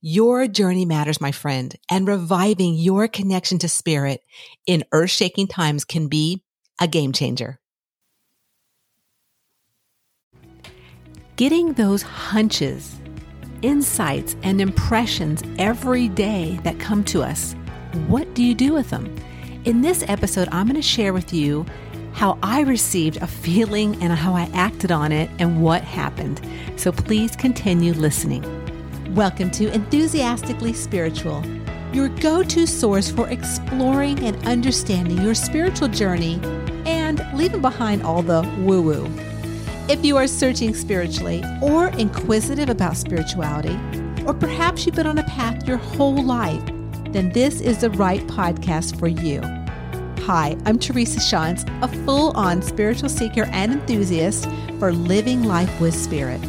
Your journey matters, my friend, and reviving your connection to spirit in earth shaking times can be a game changer. Getting those hunches, insights, and impressions every day that come to us, what do you do with them? In this episode, I'm going to share with you how I received a feeling and how I acted on it and what happened. So please continue listening. Welcome to Enthusiastically Spiritual, your go to source for exploring and understanding your spiritual journey and leaving behind all the woo woo. If you are searching spiritually or inquisitive about spirituality, or perhaps you've been on a path your whole life, then this is the right podcast for you. Hi, I'm Teresa Shantz, a full on spiritual seeker and enthusiast for living life with spirit.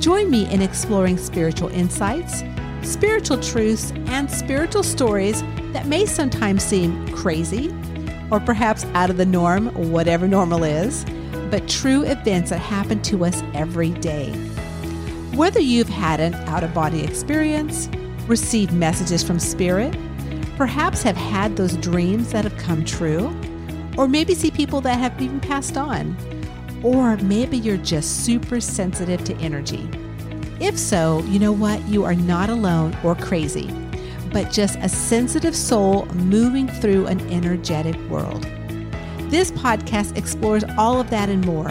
Join me in exploring spiritual insights, spiritual truths, and spiritual stories that may sometimes seem crazy or perhaps out of the norm, whatever normal is, but true events that happen to us every day. Whether you've had an out of body experience, received messages from spirit, perhaps have had those dreams that have come true, or maybe see people that have even passed on or maybe you're just super sensitive to energy. If so, you know what? You are not alone or crazy, but just a sensitive soul moving through an energetic world. This podcast explores all of that and more,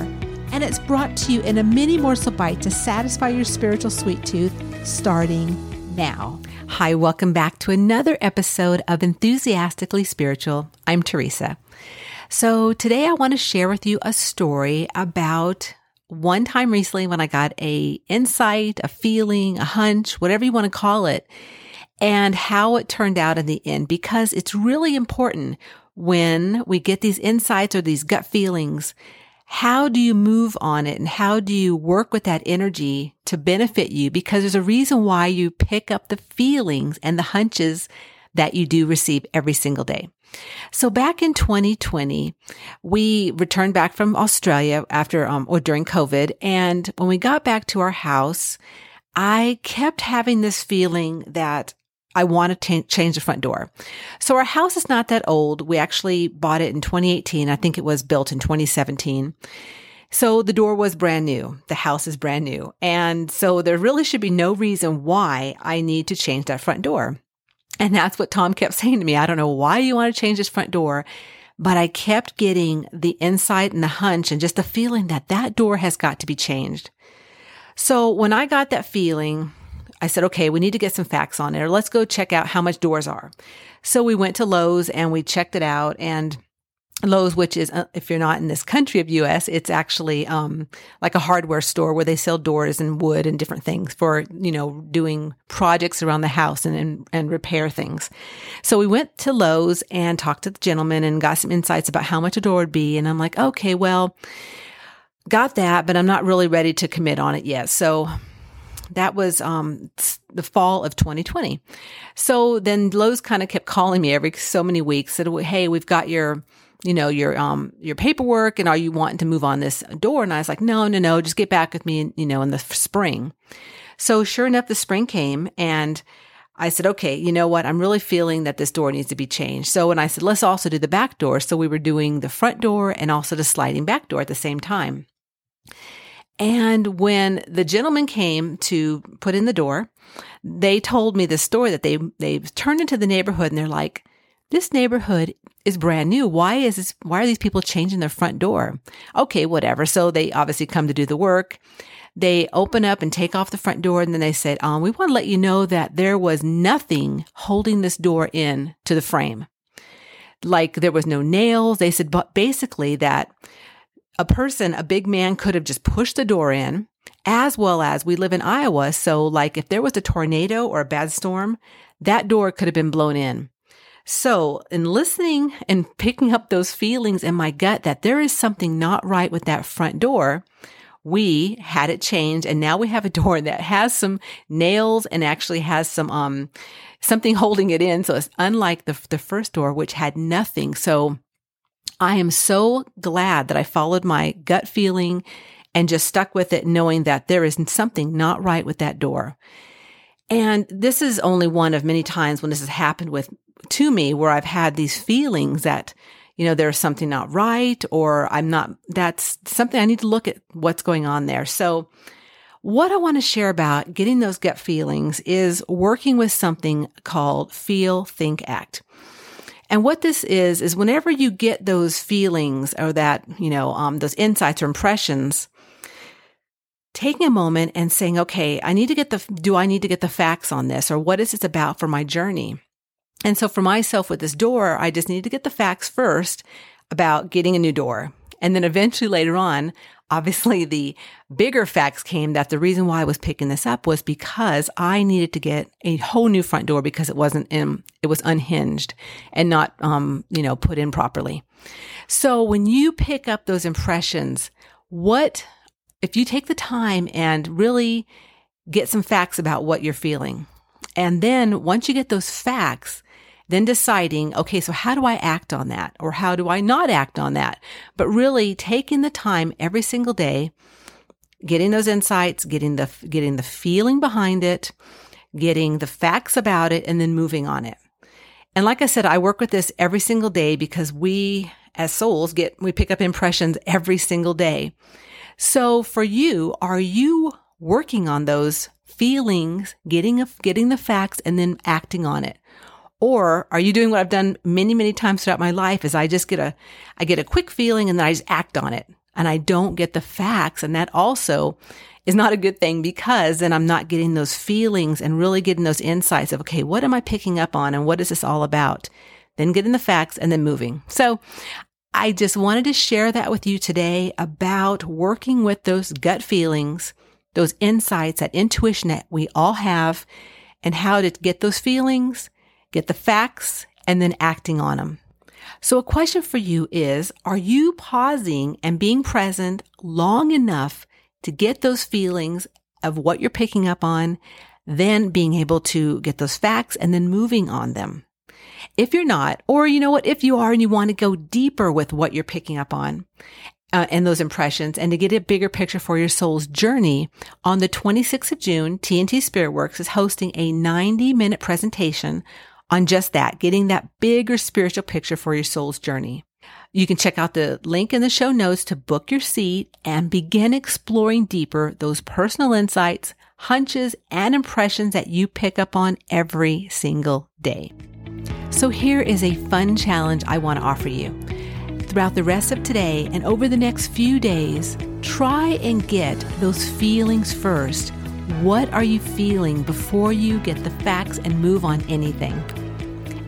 and it's brought to you in a mini morsel bite to satisfy your spiritual sweet tooth starting now. Hi, welcome back to another episode of Enthusiastically Spiritual. I'm Teresa. So today I want to share with you a story about one time recently when I got a insight, a feeling, a hunch, whatever you want to call it, and how it turned out in the end because it's really important when we get these insights or these gut feelings. How do you move on it and how do you work with that energy to benefit you? Because there's a reason why you pick up the feelings and the hunches that you do receive every single day. So back in 2020, we returned back from Australia after, um, or during COVID. And when we got back to our house, I kept having this feeling that I want to t- change the front door. So our house is not that old. We actually bought it in 2018. I think it was built in 2017. So the door was brand new. The house is brand new. And so there really should be no reason why I need to change that front door. And that's what Tom kept saying to me. I don't know why you want to change this front door, but I kept getting the insight and the hunch and just the feeling that that door has got to be changed. So when I got that feeling, I said, okay, we need to get some facts on it, or let's go check out how much doors are. So we went to Lowe's and we checked it out and Lowe's, which is, uh, if you're not in this country of US, it's actually, um, like a hardware store where they sell doors and wood and different things for, you know, doing projects around the house and, and, and repair things. So we went to Lowe's and talked to the gentleman and got some insights about how much a door would be. And I'm like, okay, well, got that, but I'm not really ready to commit on it yet. So that was um, the fall of 2020. So then Lowe's kind of kept calling me every so many weeks. Said, "Hey, we've got your you know, your, um, your paperwork and are you wanting to move on this door? And I was like, no, no, no, just get back with me, you know, in the spring. So sure enough, the spring came and I said, okay, you know what? I'm really feeling that this door needs to be changed. So, and I said, let's also do the back door. So we were doing the front door and also the sliding back door at the same time. And when the gentleman came to put in the door, they told me the story that they, they turned into the neighborhood and they're like, this neighborhood is brand new. Why is this, why are these people changing their front door? Okay, whatever. So they obviously come to do the work. They open up and take off the front door and then they said, um, we want to let you know that there was nothing holding this door in to the frame. Like there was no nails. They said, but basically that a person, a big man could have just pushed the door in as well as we live in Iowa. So like if there was a tornado or a bad storm, that door could have been blown in. So in listening and picking up those feelings in my gut that there is something not right with that front door, we had it changed and now we have a door that has some nails and actually has some, um, something holding it in. So it's unlike the, the first door, which had nothing. So I am so glad that I followed my gut feeling and just stuck with it, knowing that there is something not right with that door. And this is only one of many times when this has happened with to me where I've had these feelings that, you know, there's something not right or I'm not, that's something I need to look at what's going on there. So what I want to share about getting those gut feelings is working with something called feel, think, act. And what this is, is whenever you get those feelings or that, you know, um, those insights or impressions, taking a moment and saying, okay, I need to get the, do I need to get the facts on this or what is this about for my journey? And so for myself with this door, I just needed to get the facts first about getting a new door. And then eventually later on, obviously the bigger facts came that the reason why I was picking this up was because I needed to get a whole new front door because it wasn't in, it was unhinged and not, um, you know, put in properly. So when you pick up those impressions, what if you take the time and really get some facts about what you're feeling, and then once you get those facts, then deciding, okay, so how do I act on that? Or how do I not act on that? But really taking the time every single day, getting those insights, getting the, getting the feeling behind it, getting the facts about it, and then moving on it. And like I said, I work with this every single day because we as souls get, we pick up impressions every single day. So for you, are you working on those feelings, getting a, getting the facts and then acting on it? Or are you doing what I've done many, many times throughout my life is I just get a, I get a quick feeling and then I just act on it and I don't get the facts. And that also is not a good thing because then I'm not getting those feelings and really getting those insights of, okay, what am I picking up on and what is this all about? Then getting the facts and then moving. So I just wanted to share that with you today about working with those gut feelings, those insights, that intuition that we all have, and how to get those feelings, get the facts, and then acting on them. So a question for you is, are you pausing and being present long enough to get those feelings of what you're picking up on, then being able to get those facts and then moving on them? If you're not, or you know what, if you are and you want to go deeper with what you're picking up on, uh, and those impressions and to get a bigger picture for your soul's journey on the 26th of June, TNT Spirit Works is hosting a 90 minute presentation on just that, getting that bigger spiritual picture for your soul's journey. You can check out the link in the show notes to book your seat and begin exploring deeper those personal insights, hunches, and impressions that you pick up on every single day. So here is a fun challenge I want to offer you. Throughout the rest of today and over the next few days, try and get those feelings first. What are you feeling before you get the facts and move on anything?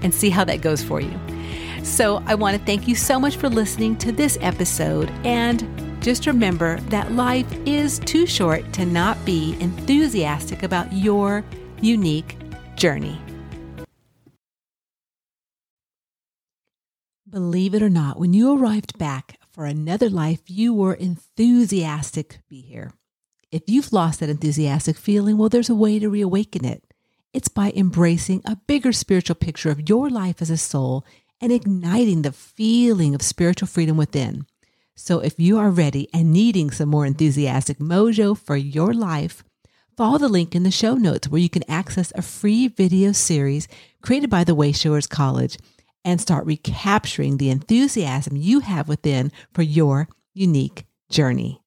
And see how that goes for you. So, I want to thank you so much for listening to this episode. And just remember that life is too short to not be enthusiastic about your unique journey. Believe it or not, when you arrived back for another life, you were enthusiastic to be here. If you've lost that enthusiastic feeling, well, there's a way to reawaken it. It's by embracing a bigger spiritual picture of your life as a soul and igniting the feeling of spiritual freedom within. So if you are ready and needing some more enthusiastic mojo for your life, follow the link in the show notes where you can access a free video series created by the Wayshowers College and start recapturing the enthusiasm you have within for your unique journey.